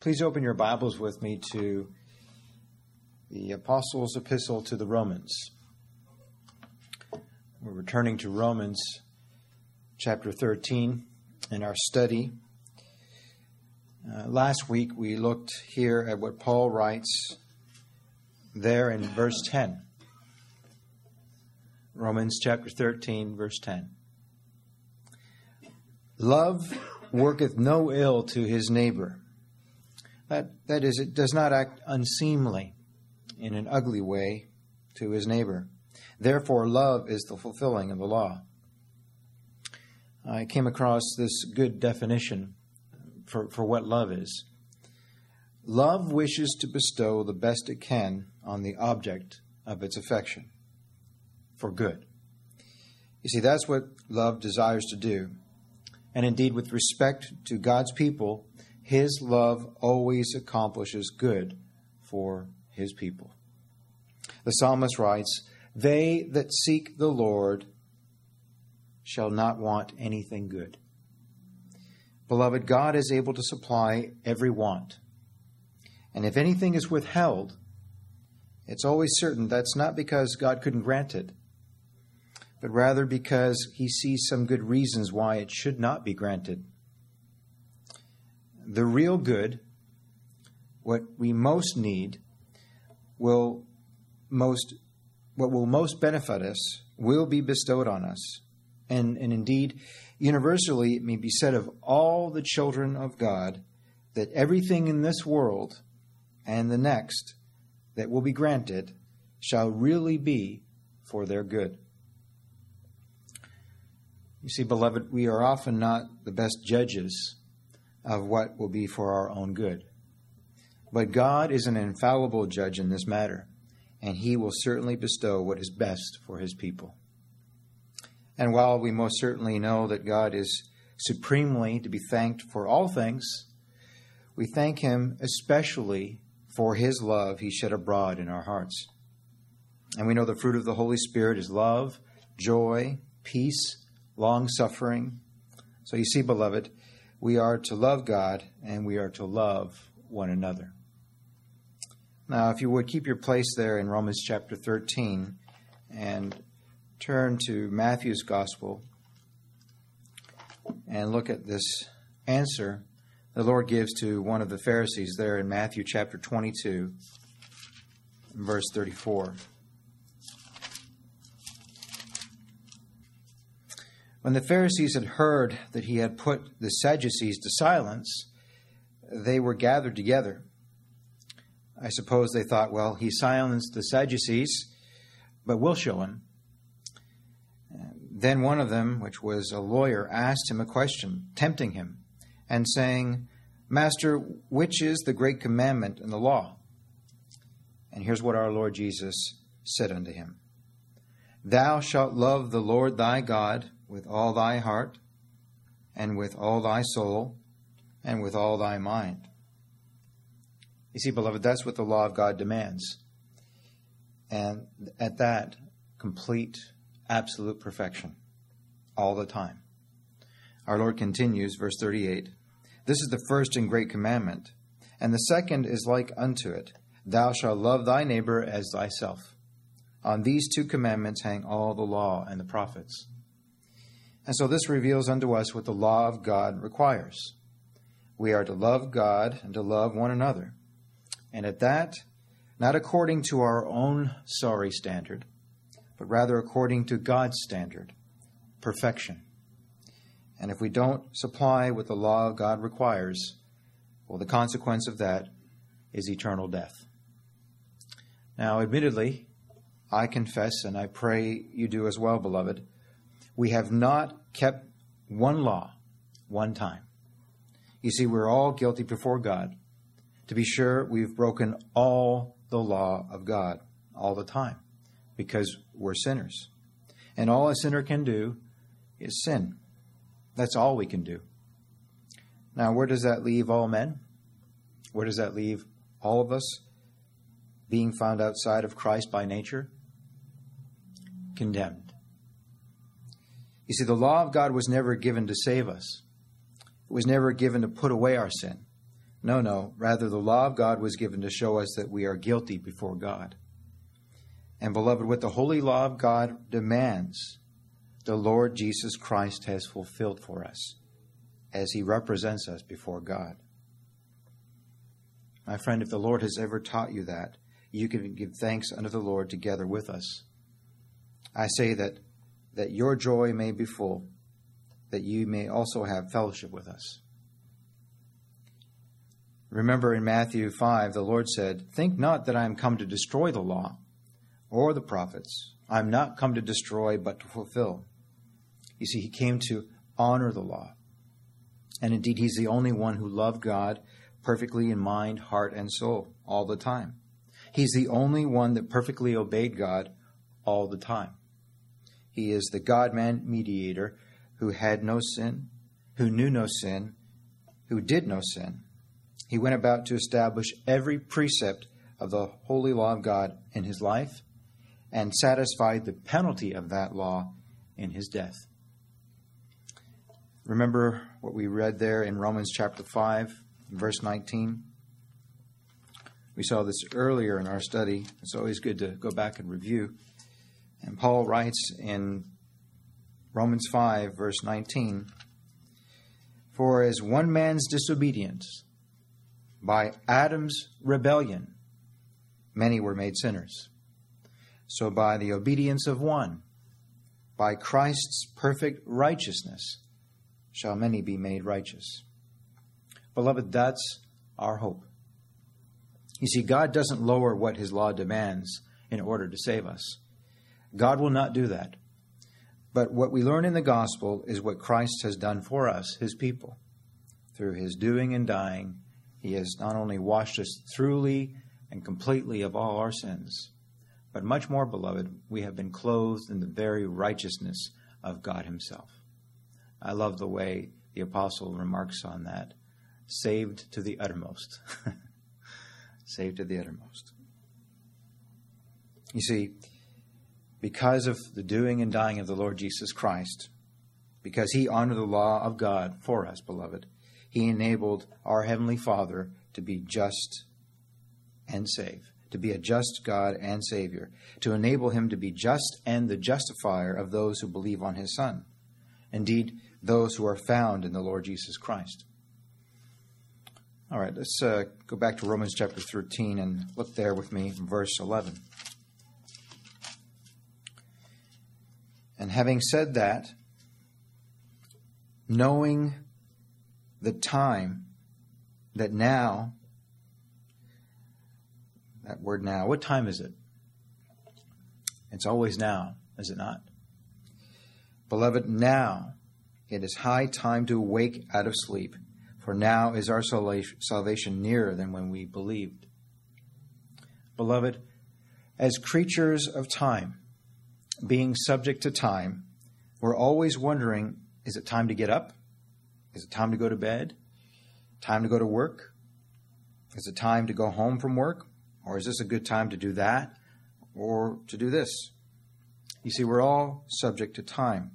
Please open your Bibles with me to the Apostles' Epistle to the Romans. We're returning to Romans chapter 13 in our study. Uh, last week we looked here at what Paul writes there in verse 10. Romans chapter 13, verse 10. Love worketh no ill to his neighbor that, that is, it does not act unseemly in an ugly way to his neighbor. Therefore, love is the fulfilling of the law. I came across this good definition for, for what love is. Love wishes to bestow the best it can on the object of its affection for good. You see, that's what love desires to do. And indeed, with respect to God's people, his love always accomplishes good for his people. The psalmist writes, They that seek the Lord shall not want anything good. Beloved, God is able to supply every want. And if anything is withheld, it's always certain that's not because God couldn't grant it, but rather because he sees some good reasons why it should not be granted the real good, what we most need, will most what will most benefit us will be bestowed on us. And, and indeed, universally, it may be said of all the children of God that everything in this world and the next that will be granted shall really be for their good. You see, beloved, we are often not the best judges of what will be for our own good. But God is an infallible judge in this matter, and He will certainly bestow what is best for His people. And while we most certainly know that God is supremely to be thanked for all things, we thank Him especially for His love He shed abroad in our hearts. And we know the fruit of the Holy Spirit is love, joy, peace, long suffering. So you see, beloved, we are to love God and we are to love one another. Now, if you would keep your place there in Romans chapter 13 and turn to Matthew's Gospel and look at this answer the Lord gives to one of the Pharisees there in Matthew chapter 22, verse 34. When the Pharisees had heard that he had put the Sadducees to silence, they were gathered together. I suppose they thought, well, he silenced the Sadducees, but we'll show him. Then one of them, which was a lawyer, asked him a question, tempting him, and saying, Master, which is the great commandment in the law? And here's what our Lord Jesus said unto him Thou shalt love the Lord thy God with all thy heart, and with all thy soul, and with all thy mind. You see, beloved, that's what the law of God demands. And at that, complete, absolute perfection, all the time. Our Lord continues, verse 38 This is the first and great commandment, and the second is like unto it Thou shalt love thy neighbor as thyself. On these two commandments hang all the law and the prophets. And so this reveals unto us what the law of God requires. We are to love God and to love one another. And at that, not according to our own sorry standard, but rather according to God's standard, perfection. And if we don't supply what the law of God requires, well, the consequence of that is eternal death. Now, admittedly, I confess, and I pray you do as well, beloved, we have not kept one law one time. You see, we're all guilty before God. To be sure, we've broken all the law of God all the time because we're sinners. And all a sinner can do is sin. That's all we can do. Now, where does that leave all men? Where does that leave all of us being found outside of Christ by nature? Condemned. You see, the law of God was never given to save us, it was never given to put away our sin, No, no. Rather, the law of God was given to show us that we are guilty before God. And, beloved, what the holy law of God demands, the Lord Jesus Christ has fulfilled for us as he represents us before God. My friend, if the Lord has ever taught you that, you can give thanks unto the Lord together with us. I say that that your joy may be full, that you may also have fellowship with us. Remember in Matthew 5, the Lord said, Think not that I am come to destroy the law or the prophets. I am not come to destroy, but to fulfill. You see, he came to honor the law. And indeed, he's the only one who loved God perfectly in mind, heart, and soul all the time. He's the only one that perfectly obeyed God all the time. He is the God man mediator who had no sin, who knew no sin, who did no sin. He went about to establish every precept of the holy law of God in his life and satisfied the penalty of that law in his death. Remember what we read there in Romans chapter 5, verse 19? We saw this earlier in our study. It's always good to go back and review. And Paul writes in Romans 5, verse 19 For as one man's disobedience, by Adam's rebellion, many were made sinners. So by the obedience of one, by Christ's perfect righteousness, shall many be made righteous. Beloved, that's our hope. You see, God doesn't lower what his law demands in order to save us. God will not do that. But what we learn in the gospel is what Christ has done for us, his people. Through his doing and dying, he has not only washed us truly and completely of all our sins, but much more, beloved, we have been clothed in the very righteousness of God himself. I love the way the apostle remarks on that. Saved to the uttermost. Saved to the uttermost. You see, because of the doing and dying of the Lord Jesus Christ, because he honored the law of God for us, beloved, he enabled our Heavenly Father to be just and save, to be a just God and Savior, to enable him to be just and the justifier of those who believe on his Son. Indeed, those who are found in the Lord Jesus Christ. All right, let's uh, go back to Romans chapter 13 and look there with me, verse 11. And having said that, knowing the time that now, that word now, what time is it? It's always now, is it not? Beloved, now it is high time to awake out of sleep, for now is our salvation nearer than when we believed. Beloved, as creatures of time, being subject to time, we're always wondering is it time to get up? Is it time to go to bed? Time to go to work? Is it time to go home from work? Or is this a good time to do that or to do this? You see, we're all subject to time.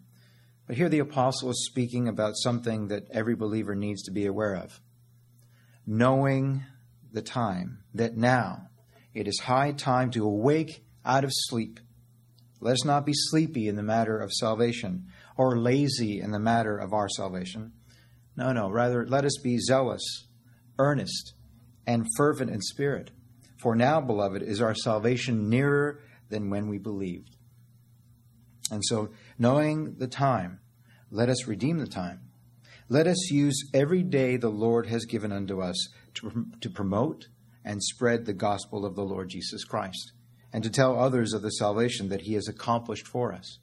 But here the apostle is speaking about something that every believer needs to be aware of. Knowing the time, that now it is high time to awake out of sleep let us not be sleepy in the matter of salvation or lazy in the matter of our salvation. No, no. Rather, let us be zealous, earnest, and fervent in spirit. For now, beloved, is our salvation nearer than when we believed. And so, knowing the time, let us redeem the time. Let us use every day the Lord has given unto us to, to promote and spread the gospel of the Lord Jesus Christ and to tell others of the salvation that he has accomplished for us.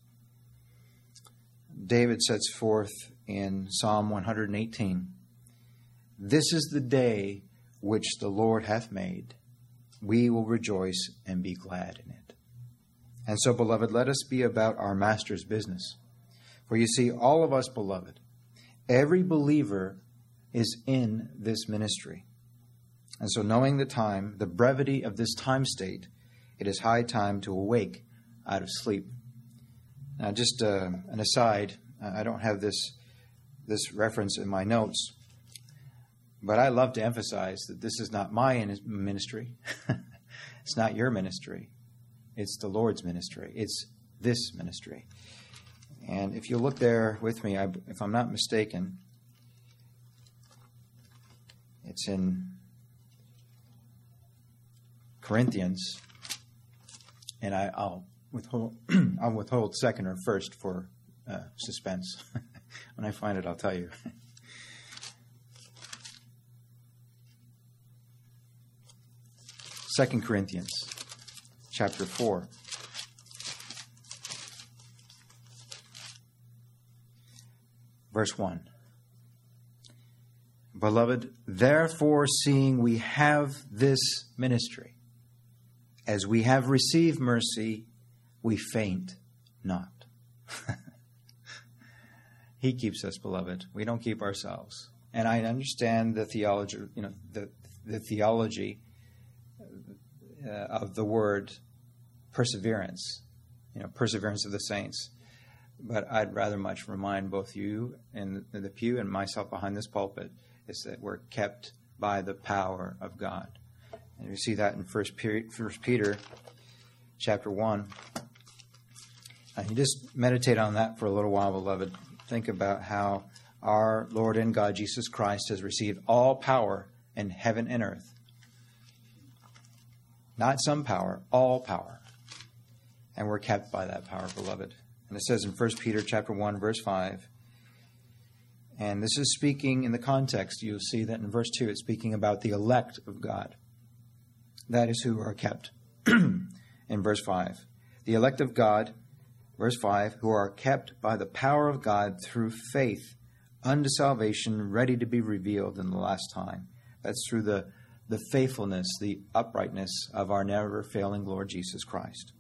David sets forth in Psalm 118 This is the day which the Lord hath made. We will rejoice and be glad in it. And so, beloved, let us be about our Master's business. For you see, all of us, beloved, every believer is in this ministry. And so, knowing the time, the brevity of this time state, it is high time to awake out of sleep. Now, just uh, an aside, I don't have this this reference in my notes, But I love to emphasize that this is not my ministry. it's not your ministry. It's the Lord's ministry. It's this ministry. And if you look there with me, I, if I'm not mistaken, it's in Corinthians, and I, will withhold I'll withhold second or first for uh, suspense. when I find it, I'll tell you. Second Corinthians chapter 4. Verse 1. Beloved, therefore, seeing we have this ministry, as we have received mercy, we faint not. he keeps us, beloved. We don't keep ourselves. And I understand the theology, you know, the, the theology uh, of the word perseverance, you know, perseverance of the saints. But I'd rather much remind both you in the pew and myself behind this pulpit is that we're kept by the power of God. And you see that in First Peter chapter 1. And you just meditate on that for a little while, beloved. Think about how our Lord and God Jesus Christ has received all power in heaven and earth. Not some power, all power. And we're kept by that power, beloved. And it says in 1 Peter chapter 1, verse 5. And this is speaking in the context, you'll see that in verse 2, it's speaking about the elect of God. That is who are kept. in verse 5. The elect of God, verse 5, who are kept by the power of God through faith unto salvation, ready to be revealed in the last time. That's through the, the faithfulness, the uprightness of our never failing Lord Jesus Christ.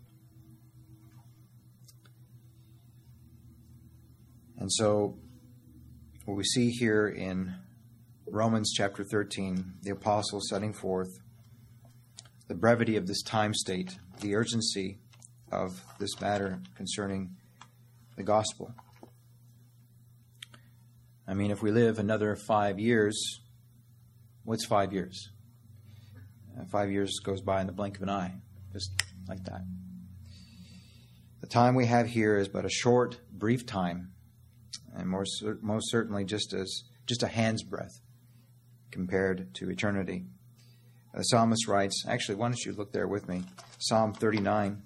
And so, what we see here in Romans chapter 13, the apostle setting forth the brevity of this time state, the urgency of this matter concerning the gospel. I mean, if we live another five years, what's five years? Uh, five years goes by in the blink of an eye, just like that. The time we have here is but a short, brief time and more, most certainly just as just a hand's breadth compared to eternity. The psalmist writes, actually, why don't you look there with me? Psalm 39,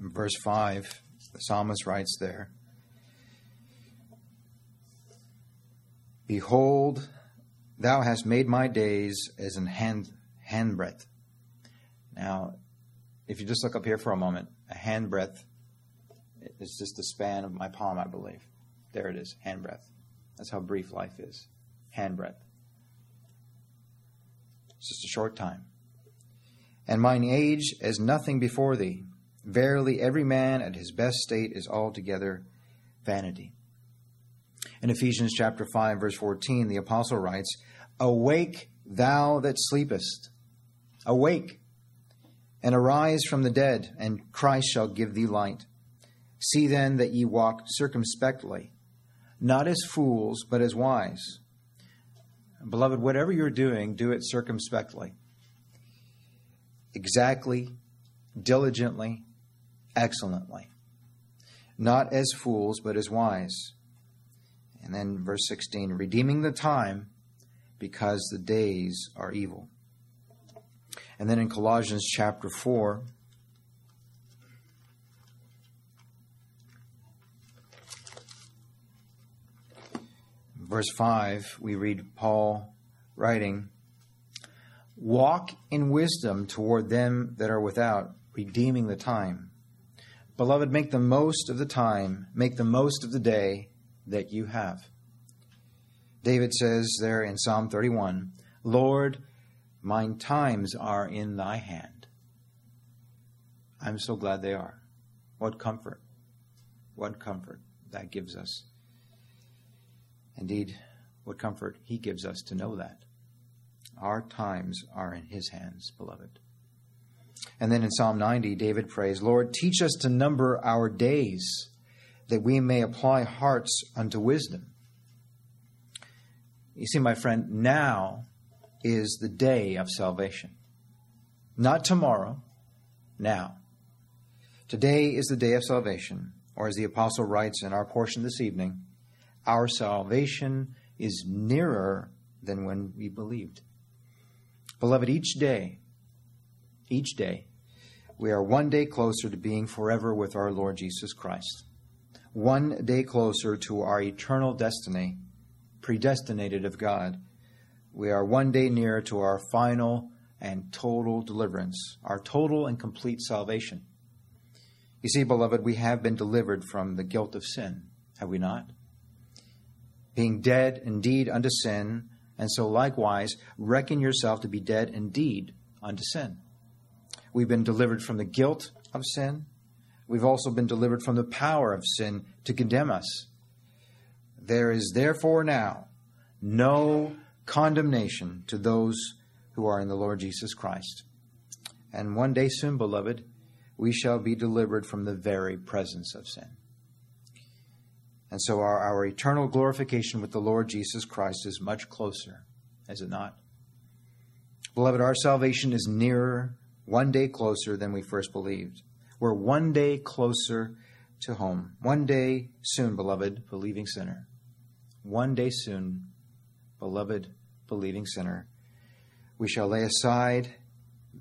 verse 5. The psalmist writes there Behold, thou hast made my days as an hand, handbreadth. Now, if you just look up here for a moment, a handbreadth it's just the span of my palm, I believe. There it is, handbreadth. That's how brief life is. Handbreadth. It's just a short time. And mine age as nothing before thee. Verily, every man at his best state is altogether vanity. In Ephesians chapter 5, verse 14, the apostle writes, Awake, thou that sleepest. Awake, and arise from the dead, and Christ shall give thee light. See then that ye walk circumspectly, not as fools, but as wise. Beloved, whatever you're doing, do it circumspectly. Exactly, diligently, excellently. Not as fools, but as wise. And then verse 16 redeeming the time because the days are evil. And then in Colossians chapter 4, verse 5, we read Paul writing, Walk in wisdom toward them that are without, redeeming the time. Beloved, make the most of the time, make the most of the day that you have. David says there in Psalm 31, Lord, mine times are in thy hand. I'm so glad they are. What comfort, what comfort that gives us. Indeed, what comfort He gives us to know that. Our times are in His hands, beloved. And then in Psalm 90, David prays, Lord, teach us to number our days, that we may apply hearts unto wisdom. You see, my friend, now is the day of salvation. Not tomorrow, now. Today is the day of salvation, or as the apostle writes in our portion this evening, our salvation is nearer than when we believed. Beloved, each day, each day, we are one day closer to being forever with our Lord Jesus Christ, one day closer to our eternal destiny, predestinated of God. We are one day nearer to our final and total deliverance, our total and complete salvation. You see, beloved, we have been delivered from the guilt of sin, have we not? Being dead indeed unto sin, and so likewise reckon yourself to be dead indeed unto sin. We've been delivered from the guilt of sin. We've also been delivered from the power of sin to condemn us. There is therefore now no condemnation to those who are in the Lord Jesus Christ. And one day soon, beloved, we shall be delivered from the very presence of sin. And so our, our eternal glorification with the Lord Jesus Christ is much closer, is it not? Beloved, our salvation is nearer one day closer than we first believed. We're one day closer to home. One day soon, beloved, believing sinner. One day soon, beloved, believing sinner, we shall lay aside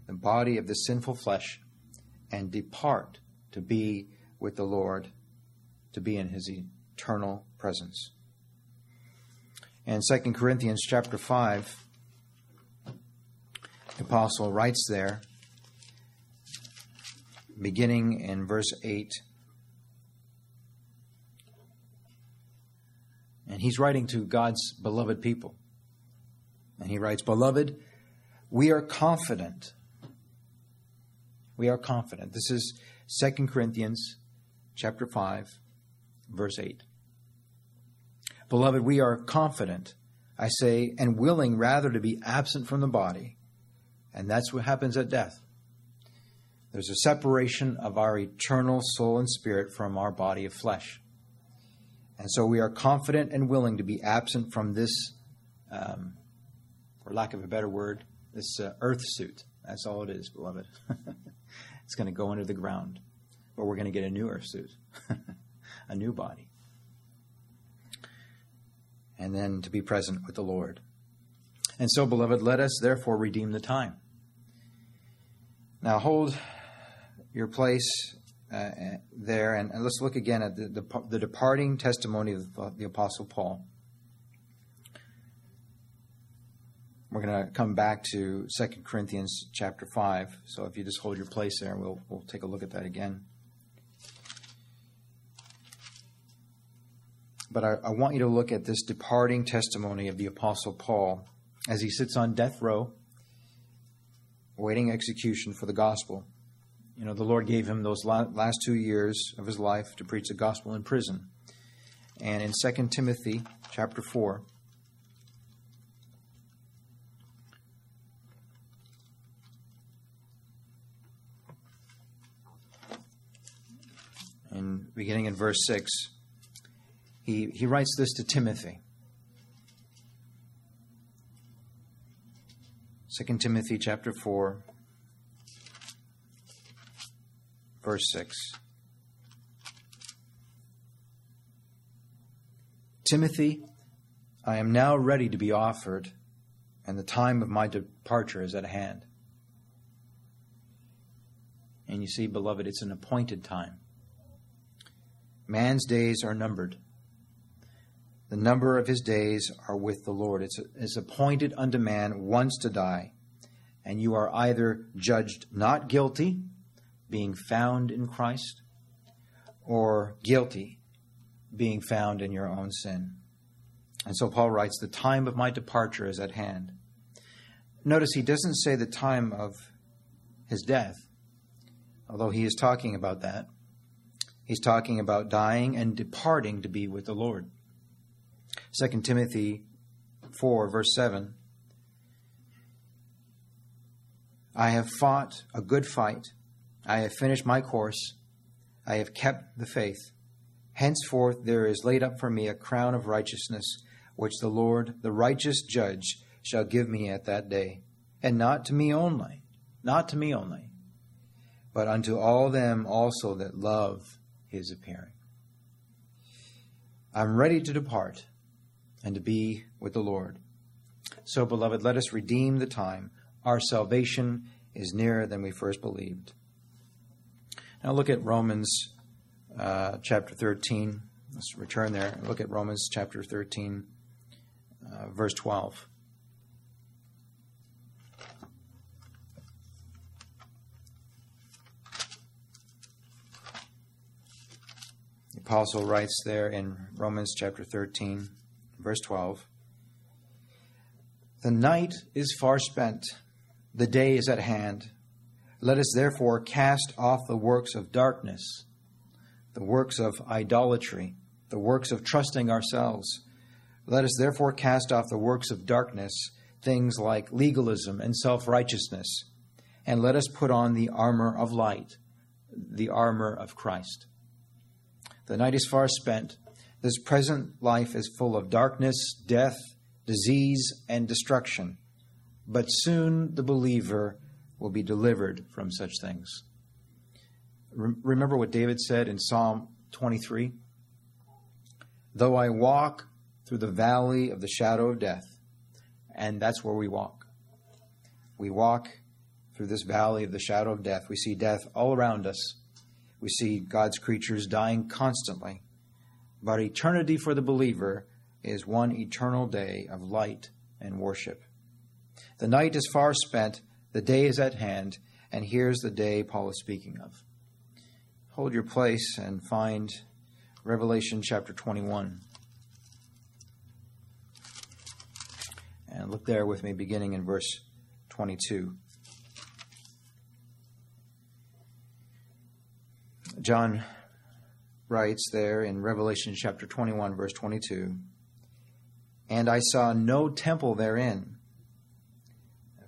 the body of the sinful flesh and depart to be with the Lord, to be in his eternal presence. And 2 Corinthians chapter 5, the apostle writes there, beginning in verse 8. And he's writing to God's beloved people. And he writes, Beloved, we are confident. We are confident. This is 2 Corinthians chapter 5, verse 8. Beloved, we are confident, I say, and willing rather to be absent from the body. And that's what happens at death. There's a separation of our eternal soul and spirit from our body of flesh. And so we are confident and willing to be absent from this, um, for lack of a better word, this uh, earth suit. That's all it is, beloved. it's going to go under the ground. But we're going to get a new earth suit, a new body. And then to be present with the Lord. And so, beloved, let us therefore redeem the time. Now, hold your place uh, there, and, and, let's look again at the, the, the departing testimony of the, the Apostle Paul. We're going to come back to 2 Corinthians chapter 5. So if you just hold your place there, we'll, we'll take a look at that again. But I, I want you to look at this departing testimony of the Apostle Paul as he sits on death row, awaiting execution for the gospel. You know, the Lord gave him those last two years of his life to preach the gospel in prison. And in 2 Timothy chapter 4, and beginning in verse 6, he, he writes this to Timothy. 2 Timothy chapter 4 verse 6. Timothy, I am now ready to be offered, and the time of my departure is at hand. And you see, beloved, it's an appointed time. Man's days are numbered. The number of his days are with the Lord. It's, it's appointed unto man once to die, and you are either judged not guilty being found in Christ, or guilty, being found in your own sin. And so Paul writes, The time of my departure is at hand. Notice he doesn't say the time of his death, although he is talking about that. He's talking about dying and departing to be with the Lord. 2 Timothy 4, verse 7. I have fought a good fight. I have finished my course. I have kept the faith. Henceforth there is laid up for me a crown of righteousness, which the Lord, the righteous judge, shall give me at that day, and not to me only, not to me only, but unto all them also that love his appearing. I'm ready to depart and to be with the Lord. So, beloved, let us redeem the time. Our salvation is nearer than we first believed. Now, look at Romans uh, chapter 13. Let's return there look at Romans chapter 13, uh, verse 12. The apostle writes there in Romans chapter 13, verse 12 The night is far spent, the day is at hand. Let us therefore cast off the works of darkness, the works of idolatry the works of trusting ourselves. Let us therefore cast off the works of darkness, things like legalism and self righteousness, and let us put on the armor of light, the armor of Christ. The night is far spent. This present life is full of darkness, death, disease, and destruction. But soon the believer will be delivered from such things. Remember what David said in Psalm 23? Though I walk through the valley of the shadow of death, and that's where we walk. We walk through this valley of the shadow of death. We see death all around us. We see God's creatures dying constantly. But eternity for the believer is one eternal day of light and worship. The night is far spent, the day is at hand, and here's the day Paul is speaking of. Hold your place and find Revelation chapter 21. And look there with me, beginning in verse 22. John writes there in Revelation chapter 21, verse 22 And I saw no temple therein,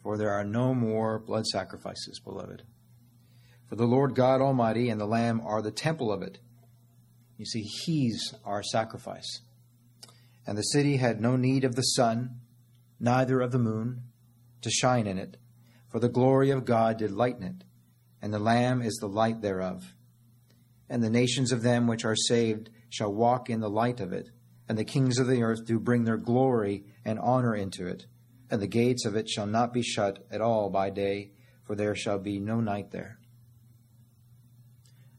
for there are no more blood sacrifices, beloved. For the Lord God Almighty and the Lamb are the temple of it. You see, He's our sacrifice. And the city had no need of the sun, neither of the moon, to shine in it, for the glory of God did lighten it, and the Lamb is the light thereof. And the nations of them which are saved shall walk in the light of it, and the kings of the earth do bring their glory and honor into it, and the gates of it shall not be shut at all by day, for there shall be no night there.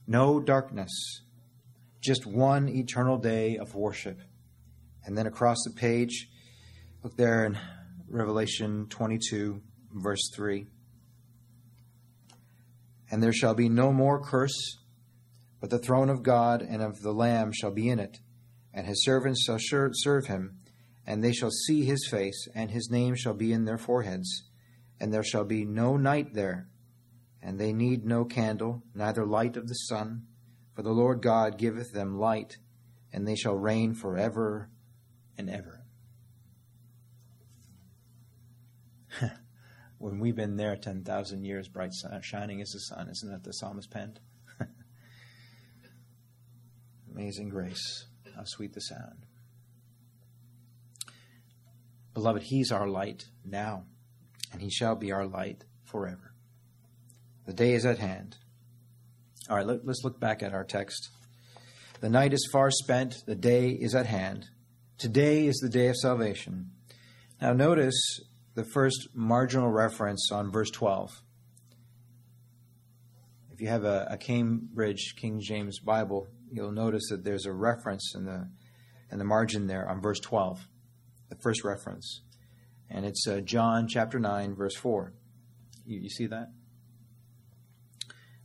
No darkness just one eternal day of worship. And then across the page, look there in Revelation 22, verse 3. And there shall be no more curse, but the throne of God and of the Lamb shall be in it, and his servants shall serve him, and they shall see his face, and his name shall be in their foreheads. And there shall be no night there, and they need no candle, neither light of the sun for the Lord God giveth them light, and they shall reign forever and ever. when we've been there 10,000 years, bright sun, shining as the sun, isn't that the psalmist penned? Amazing grace. How sweet the sound. Beloved, He's our light now, and He shall be our light forever. The day is at hand. All right, let, us look back at our text. The night is far spent, the day is at hand. Today is the day of salvation. Now, notice the first marginal reference on verse 12. If you have a, a Cambridge King James Bible, you'll notice that there's a reference in the in the margin there on verse 12, the first reference, and it's uh, John chapter 9, verse 4. You, you see that?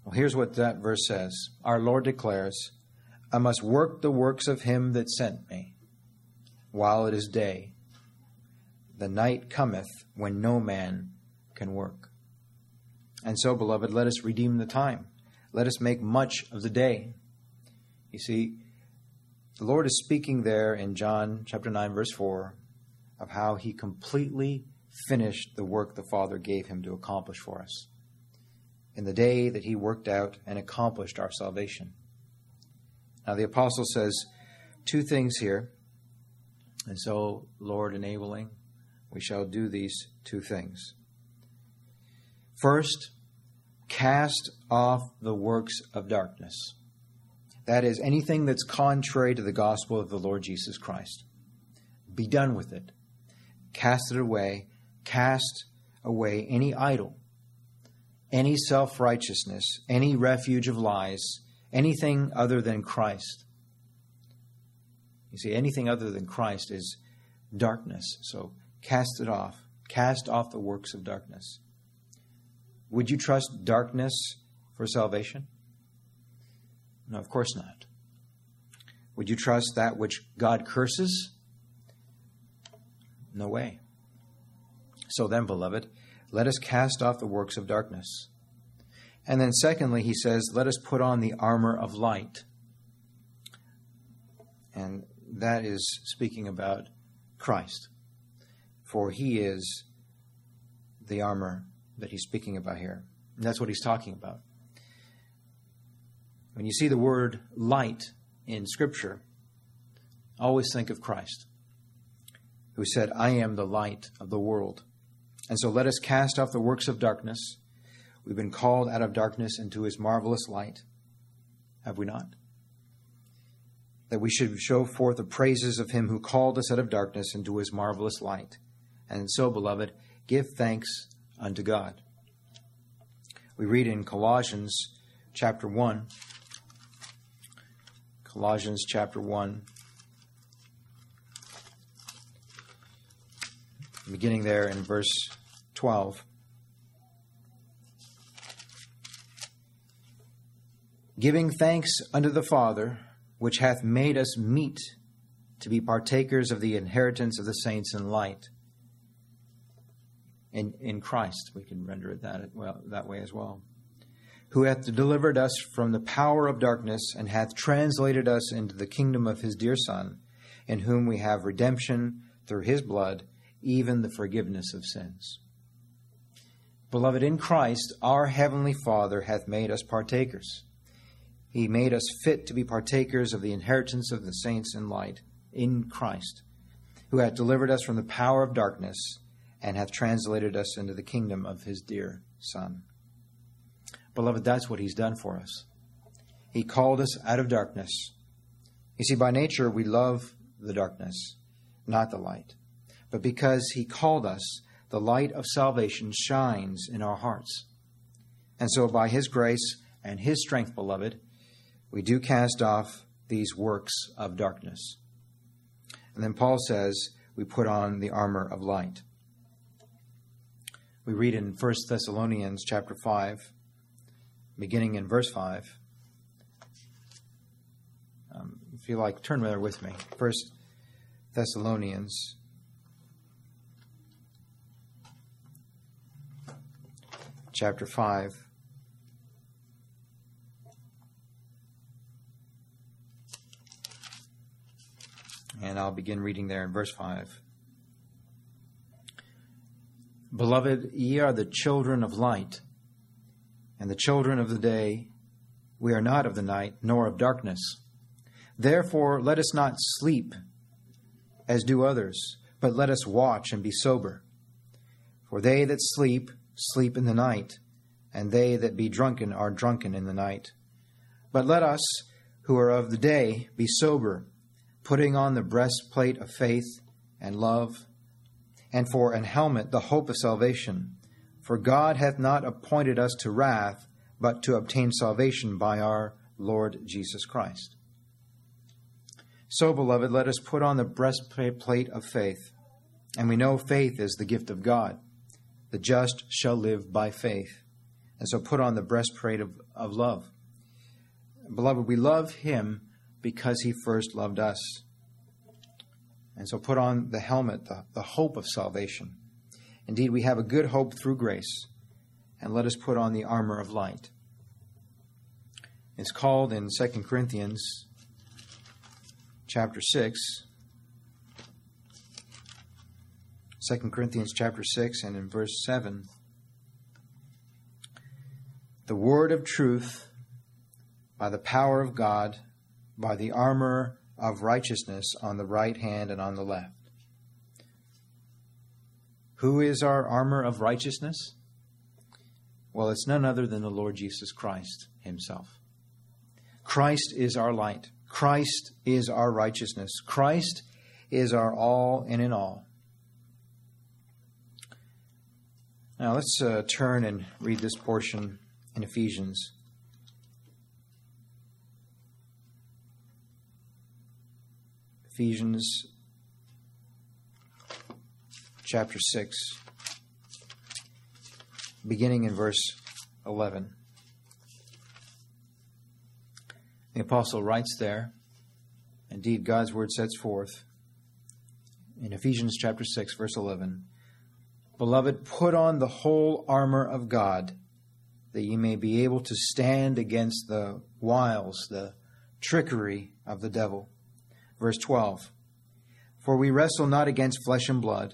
Well, here's what that verse says Our Lord declares, I must work the works of him that sent me while it is day. The night cometh when no man can work. And so, beloved, let us redeem the time. Let us make much of the day. You see, the Lord is speaking there in John chapter 9, verse 4, of how he completely finished the work the Father gave him to accomplish for us in the day that he worked out and accomplished our salvation. Now, the apostle says two things here. And so, Lord enabling, we shall do these two things. First, cast off the works of darkness. That is, anything that's contrary to the gospel of the Lord Jesus Christ. Be done with it. Cast it away. Cast away any idol, any self righteousness, any refuge of lies, anything other than Christ. You see, anything other than Christ is darkness. So cast it off. Cast off the works of darkness. Would you trust darkness for salvation? No, of course not. Would you trust that which God curses? No way. So then, beloved, let us cast off the works of darkness. And then, secondly, he says, let us put on the armor of light. And that is speaking about Christ. For he is the armor that he's speaking about here. And that's what he's talking about. When you see the word light in Scripture, always think of Christ, who said, I am the light of the world. And so let us cast off the works of darkness. We've been called out of darkness into his marvelous light. Have we not? That we should show forth the praises of him who called us out of darkness into his marvelous light. And so, beloved, give thanks unto God. We read in Colossians chapter 1. Colossians chapter 1. Beginning there in verse 12. Giving thanks unto the Father, which hath made us meet to be partakers of the inheritance of the saints in light in, in Christ. We can render it that, well, that way as well. Who hath delivered us from the power of darkness and hath translated us into the kingdom of his dear Son, in whom we have redemption through his blood, even the forgiveness of sins. Beloved, in Christ, our heavenly Father hath made us partakers. He made us fit to be partakers of the inheritance of the saints in light in Christ, who hath delivered us from the power of darkness and hath translated us into the kingdom of his dear Son. Beloved, that's what he's done for us. He called us out of darkness. You see, by nature, we love the darkness, not the light. But because he called us, the light of salvation shines in our hearts. And so, by his grace and his strength, beloved, we do cast off these works of darkness. And then Paul says, we put on the armor of light we read in 1 Thessalonians chapter 5, beginning in verse 5. Um, if you like, turn there with me. First Thessalonians chapter 5. And I'll begin reading there in verse 5. Beloved, ye are the children of light, and the children of the day. We are not of the night, nor of darkness. Therefore, let us not sleep as do others, but let us watch and be sober. For they that sleep, sleep in the night, and they that be drunken are drunken in the night. But let us, who are of the day, be sober, putting on the breastplate of faith and love and for an helmet the hope of salvation. For God hath not appointed us to wrath, but to obtain salvation by our Lord Jesus Christ. So, beloved, let us put on the breastplate of faith. And we know faith is the gift of God. The just shall live by faith. And so put on the breastplate of, of love. Beloved, we love him because he first loved us. And so put on the helmet, the, the hope of salvation. Indeed, we have a good hope through grace. And let us put on the armor of light. It's called in 2 Corinthians chapter 6. 2 Corinthians chapter 6 and in verse 7. The word of truth by the power of God, by the armor of righteousness on the right hand and on the left. Who is our armor of righteousness? Well, it's none other than the Lord Jesus Christ himself. Christ is our light. Christ is our righteousness. Christ is our all and in all. Now let's uh, turn and read this portion in Ephesians. Ephesians chapter 6, beginning in verse 11. The apostle writes there, indeed, God's word sets forth in Ephesians chapter 6, verse 11 Beloved, put on the whole armor of God, that ye may be able to stand against the wiles, the trickery of the devil. Verse 12 For we wrestle not against flesh and blood,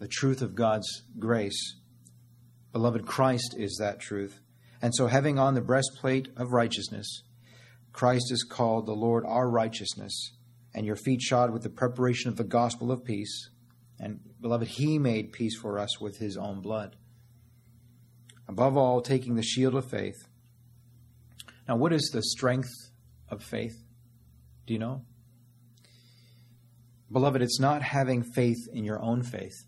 The truth of God's grace. Beloved, Christ is that truth. And so, having on the breastplate of righteousness, Christ is called the Lord our righteousness, and your feet shod with the preparation of the gospel of peace. And beloved, he made peace for us with his own blood. Above all, taking the shield of faith. Now, what is the strength of faith? Do you know? Beloved, it's not having faith in your own faith.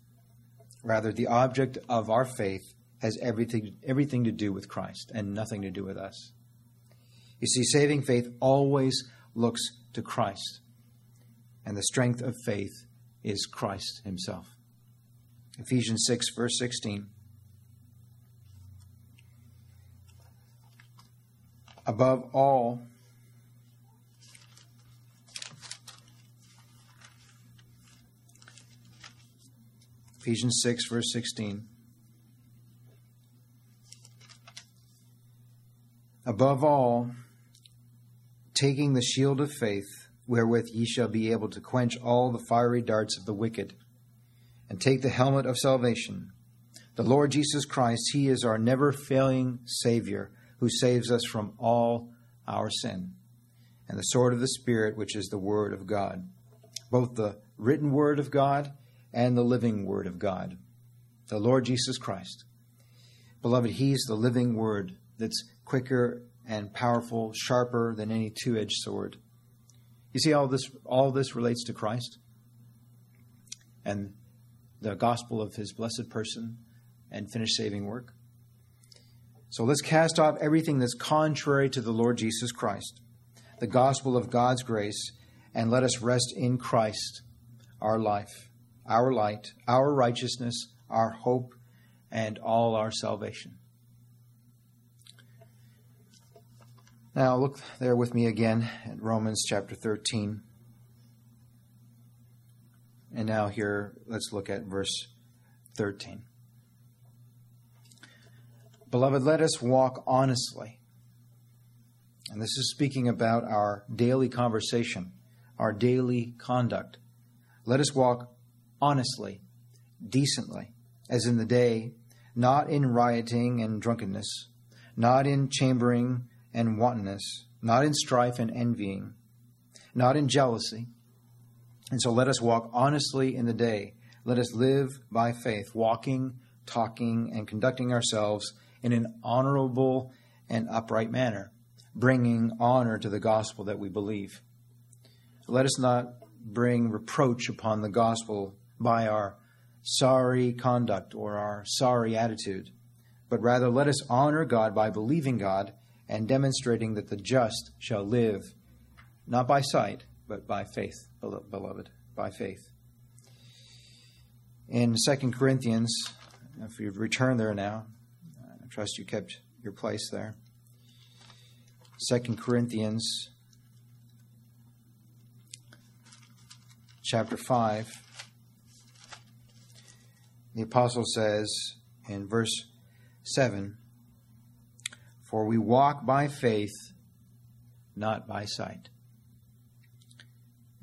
Rather, the object of our faith has everything, everything to do with Christ and nothing to do with us. You see, saving faith always looks to Christ. And the strength of faith is Christ Himself. Ephesians 6, verse 16. Above all, Ephesians 6, verse 16. Above all, taking the shield of faith wherewith ye shall be able to quench all the fiery darts of the wicked, and take the helmet of salvation. The Lord Jesus Christ, He is our never failing Savior, who saves us from all our sin, and the sword of the Spirit, which is the Word of God, both the written Word of God and the living Word of God, the Lord Jesus Christ. Beloved, He's the living Word that's quicker and powerful, sharper than any two edged sword you see, all this all this relates to Christ and the gospel of his blessed person and finished saving work. So let's cast off everything that's contrary to the Lord Jesus Christ, the gospel of God's grace, and let us rest in Christ, our life, our light, our righteousness, our hope, and all our salvation. Now, look there with me again at Romans chapter 13. And now, here, let's look at verse 13. Beloved, let us walk honestly. And this is speaking about our daily conversation, our daily conduct. Let us walk honestly, decently, as in the day, not in rioting and drunkenness, not in chambering and wantonness, not in strife and envying, not in jealousy. And so let us walk honestly in the day. Let us live by faith, walking, talking, and conducting ourselves in an honorable and upright manner, bringing honor to the gospel that we believe. Let us not bring reproach upon the gospel by our sorry conduct or our sorry attitude, but rather let us honor God by believing God and demonstrating that the just shall live not by sight, but by faith, beloved, by faith. In 2 Corinthians, if you've returned there now, I trust you kept your place there. 2 Corinthians chapter 5. The apostle says in verse 7 For we walk by faith, not by sight.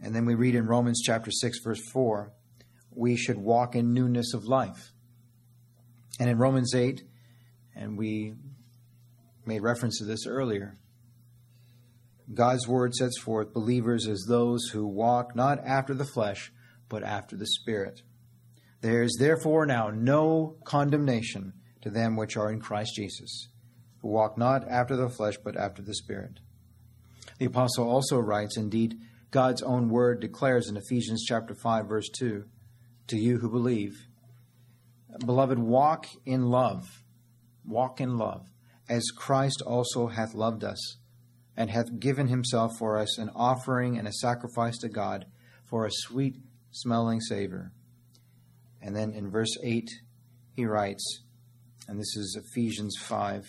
And then we read in Romans chapter 6, verse 4, we should walk in newness of life. And in Romans 8, and we made reference to this earlier, God's word sets forth believers as those who walk not after the flesh, but after the Spirit. There is therefore now no condemnation to them which are in Christ Jesus, who walk not after the flesh, but after the Spirit. The apostle also writes, indeed, God's own word declares in Ephesians chapter 5 verse 2, to you who believe, beloved, walk in love, walk in love, as Christ also hath loved us and hath given himself for us an offering and a sacrifice to God for a sweet smelling savor. And then in verse 8, he writes, and this is Ephesians 5,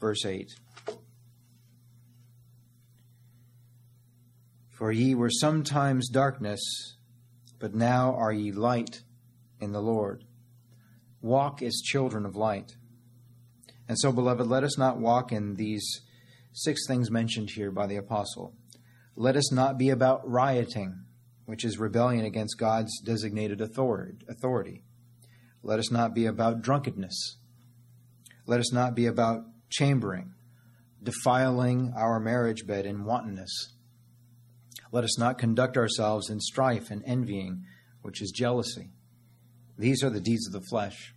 verse 8. For ye were sometimes darkness, but now are ye light in the Lord. Walk as children of light. And so, beloved, let us not walk in these six things mentioned here by the apostle. Let us not be about rioting, which is rebellion against God's designated authority. Let us not be about drunkenness. Let us not be about chambering, defiling our marriage bed in wantonness. Let us not conduct ourselves in strife and envying, which is jealousy. These are the deeds of the flesh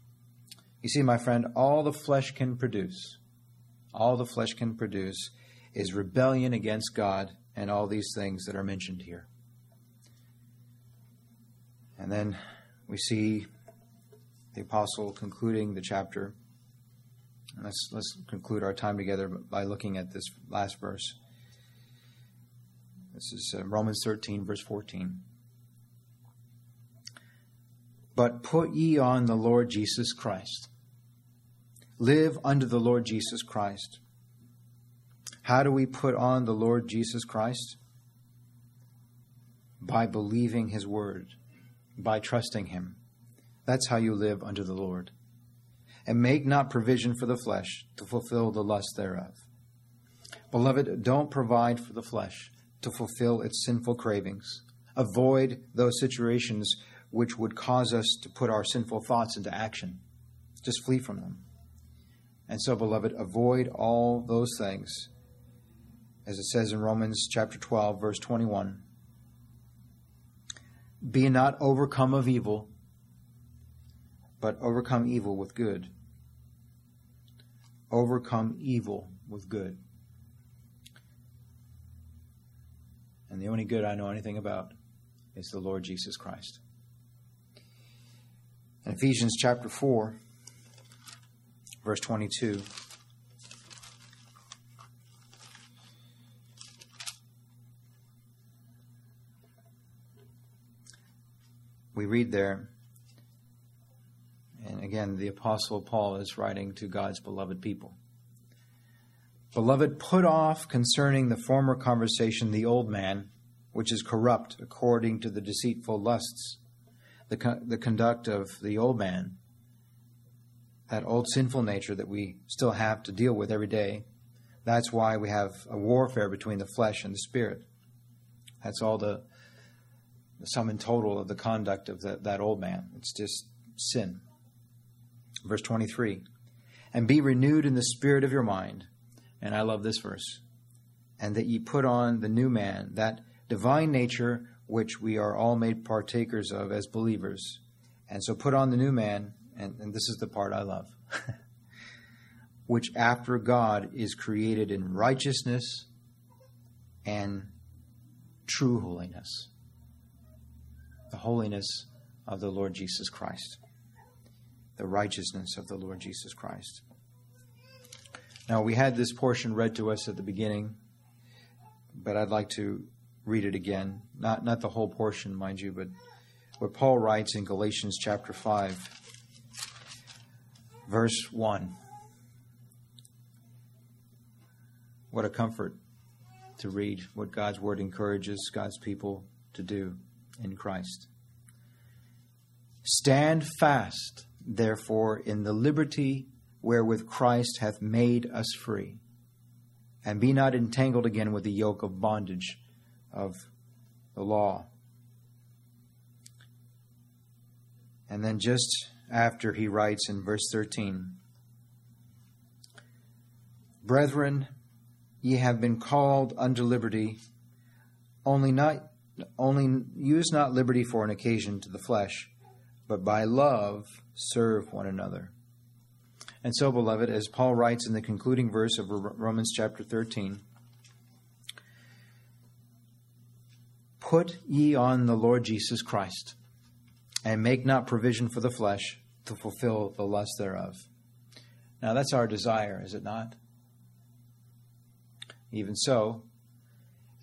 you see, my friend, all the flesh can produce, all the flesh can produce is rebellion against God and all these things that are mentioned here. And then we see the apostle concluding the chapter. Let's, let's conclude our time together by looking at this last verse. This is uh, Romans 13, verse 14. But put ye on the Lord Jesus Christ. Live under the Lord Jesus Christ. How do we put on the Lord Jesus Christ? By believing his word, by trusting him. That's how you live under the Lord. And make not provision for the flesh to fulfill the lust thereof. Beloved, don't provide for the flesh to fulfill its sinful cravings. Avoid those situations which would cause us to put our sinful thoughts into action. Just flee from them. And so, beloved, avoid all those things. As it says in Romans chapter 12, verse 21 Be not overcome of evil, but overcome evil with good. Overcome evil with good. And the only good I know anything about is the Lord Jesus Christ. In Ephesians chapter 4, verse 22. We read there, and again, the Apostle Paul is writing to God's beloved people. Beloved, put off concerning the former conversation the old man, which is corrupt according to the deceitful lusts the, the conduct of the old man, that old sinful nature that we still have to deal with every day. That's why we have a warfare between the flesh and the spirit. That's all the, the sum and total of the conduct of the, that old man. It's just sin. Verse 23 And be renewed in the spirit of your mind. And I love this verse. And that ye put on the new man, that divine nature which we are all made partakers of as believers. And so put on the new man, and, and this is the part I love, which after God is created in righteousness and true holiness. The holiness of the Lord Jesus Christ. The righteousness of the Lord Jesus Christ. Now, we had this portion read to us at the beginning, but I'd like to read it again. Not, not the whole portion, mind you, but what Paul writes in Galatians chapter 5, verse 1. What a comfort to read what God's word encourages God's people to do in Christ. Stand fast, therefore, in the liberty wherewith Christ hath made us free, and be not entangled again with the yoke of bondage of the law. And then just after he writes in verse 13 Brethren, ye have been called unto liberty, only not only use not liberty for an occasion to the flesh, but by love serve one another. And so, beloved, as Paul writes in the concluding verse of Romans chapter 13, put ye on the Lord Jesus Christ, and make not provision for the flesh to fulfill the lust thereof. Now, that's our desire, is it not? Even so,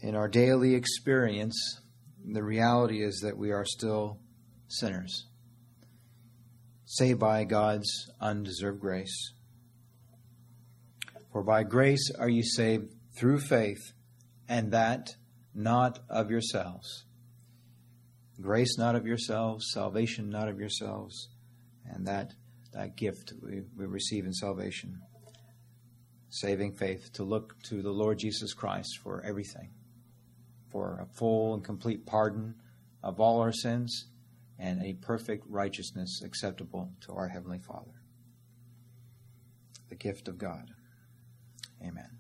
in our daily experience, the reality is that we are still sinners, saved by God's undeserved grace. For by grace are you saved through faith, and that not of yourselves. Grace not of yourselves, salvation not of yourselves, and that, that gift we, we receive in salvation saving faith to look to the Lord Jesus Christ for everything, for a full and complete pardon of all our sins and a perfect righteousness acceptable to our Heavenly Father. The gift of God. Amen.